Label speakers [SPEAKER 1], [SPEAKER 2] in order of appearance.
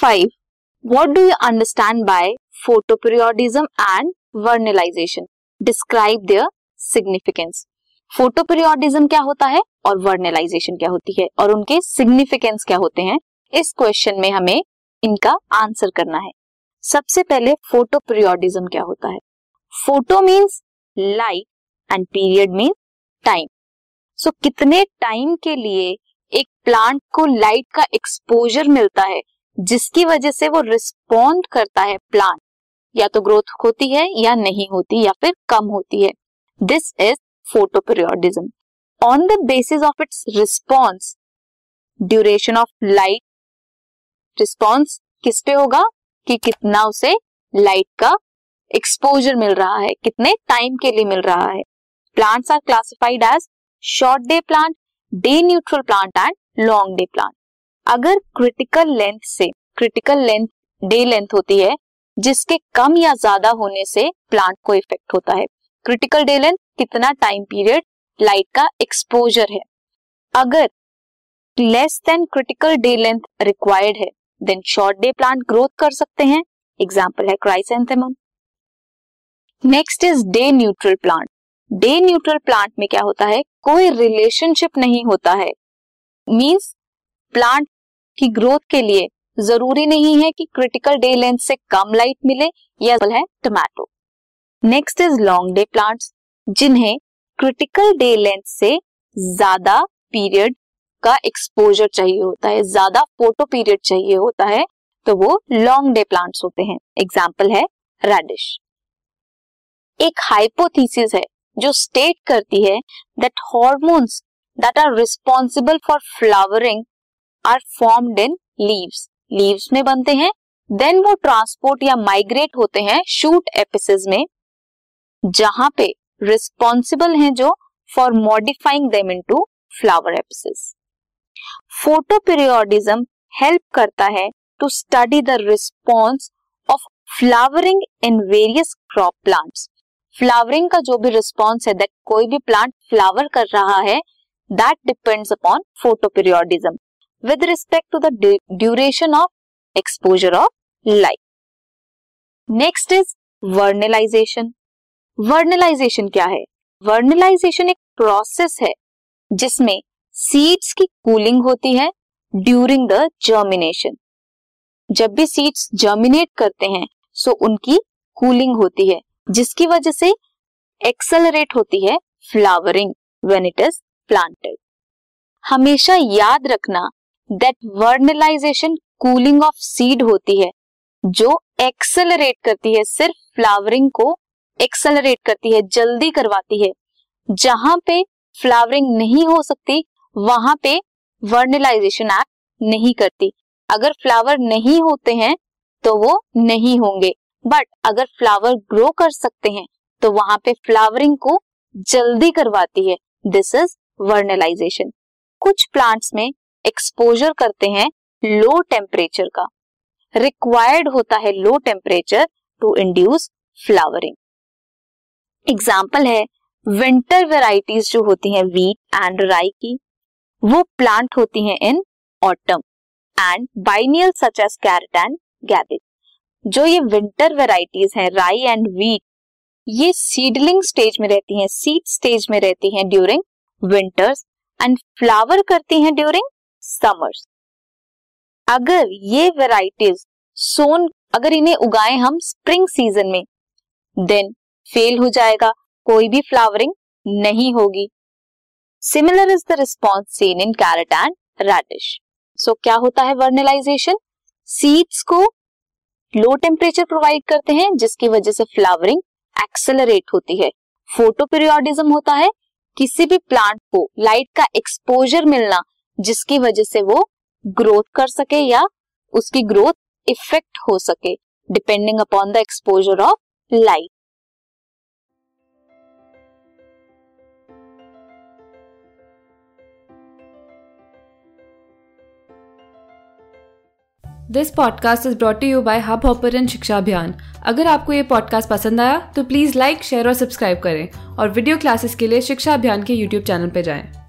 [SPEAKER 1] Five what do you understand by photoperiodism and vernalization describe their significance photoperiodism क्या होता है और vernalization क्या होती है और उनके सिग्निफिकेंस क्या होते हैं? इस क्वेश्चन में हमें इनका आंसर करना है। सबसे पहले फोटोपीरियोडिज्म क्या होता है? Photo means light and period means time so कितने टाइम के लिए एक प्लांट को लाइट का एक्सपोजर मिलता है? जिसकी वजह से वो रिस्पॉन्ड करता है प्लांट या तो ग्रोथ होती है या नहीं होती, या फिर कम होती है. This is photoperiodism on the basis of its response duration of light response किस पे होगा? कि कितना उसे लाइट का एक्सपोजर मिल रहा है, कितने टाइम के लिए मिल रहा है. Plants are classified as short day plant day neutral plant and long day plant अगर क्रिटिकल लेंथ से क्रिटिकल लेंथ डे लेंथ होती है, जिसके कम या ज़्यादा होने से प्लांट को इफ़ेक्ट होता है। क्रिटिकल डे लेंथ कितना टाइम पीरियड लाइट का एक्सपोजर है। अगर less than critical day length required है then short day plant growth कर सकते हैं। एग्ज़ाम्पल है chrysanthemum next is day neutral plant day neutral plant में क्या होता है? कोई रिलेशनशिप नहीं होता है। मींस प्लांट की ग्रोथ के लिए ज़रूरी नहीं है कि क्रिटिकल डे लेंथ से कम लाइट मिले या है tomato next is long day plants जिन्हें क्रिटिकल डे लेंथ से ज़्यादा पीरियड का एक्सपोजर चाहिए होता है, ज़्यादा फ़ोटो पीरियड चाहिए होता है तो वो लॉन्ग डे प्लांट्स होते हैं। एग्ज़ाम्पल है रेडिश एक हाइपोथीसिस है जो स्टेट करती है that hormones that are responsible for flowering are formed in leaves leaves में बनते हैं. देन वो ट्रांसपोर्ट या माइग्रेट होते हैं शूट एपिसिस में, जहाँ पे रिस्पॉन्सिबल हैं जो for modifying them into flower apices photoperiodism help करता है to study the response of flowering in various crop plants flowering का जो भी रिस्पॉन्स है दैट कोई भी प्लांट फ्लावर कर रहा है that depends upon photoperiodism with respect to the duration of exposure of light next is vernalization vernalization क्या है? वर्नलाइजेशन एक प्रोसेस है, जिसमें सीड्स की कूलिंग होती है ड्यूरिंग द जर्मिनेशन जब भी सीड्स जर्मिनेट करते हैं सो उनकी कूलिंग होती है, जिसकी वजह से एक्सेलरेट होती है flowering when it is planted हमेशा याद रखना that vernalization cooling of seed होती है, जो एक्सेलरेट करती है, सिर्फ़ फ्लावरिंग को एक्सेलरेट करती है, जल्दी करवाती है। जहाँ पे फ्लावरिंग नहीं हो सकती, वहाँ पे वर्नलाइजेशन एक्ट नहीं करती। अगर फ्लावर नहीं होते हैं तो वो नहीं होंगे। बट अगर फ्लावर ग्रो कर सकते हैं तो वहाँ पे फ्लावरिंग को जल्दी करवाती है। दिस इज़ वर्नलाइजेशन कुछ प्लांट्स में एक्सपोजर करते हैं लो टेम्परेचर का। रिक्वायर्ड होता है low temperature to induce flowering example है विंटर वेराइटीज जो होती हैं वीट एंड राई की, वो प्लांट होती हैं in autumn and biennial such as carrot and cabbage जो ये विंटर वेराइटीज हैं राई एंड वीट ये सीडलिंग स्टेज में रहती हैं सीड स्टेज में रहती हैं ड्यूरिंग विंटर्स एंड फ्लावर करती हैं ड्यूरिंग समर्स अगर ये वेराइटीज सोन अगर इन्हें उगाए हम स्प्रिंग सीज़न में देन फेल हो जाएगा, कोई भी फ्लावरिंग नहीं होगी। Similar is the response seen in carrot and radish so क्या होता है वर्नलाइजेशन सीड्स को लो टेम्परेचर प्रोवाइड करते हैं, जिसकी वजह से फ्लावरिंग एक्सेलरेट होती है। फोटोपीरियोडिज्म होता है, किसी भी प्लांट को लाइट का एक्सपोजर मिलना जिसकी वजह से वो ग्रोथ कर सके या उसकी ग्रोथ इफ़ेक्ट हो सके depending upon the exposure of light
[SPEAKER 2] this podcast is brought you by hub hopper शिक्षा अभियान अगर आपको ये पॉडकास्ट पसंद आया तो प्लीज़ लाइक शेयर और सब्सक्राइब करें और वीडियो क्लासेस के लिए शिक्षा अभियान के यूट्यूब चैनल पर जाएँ।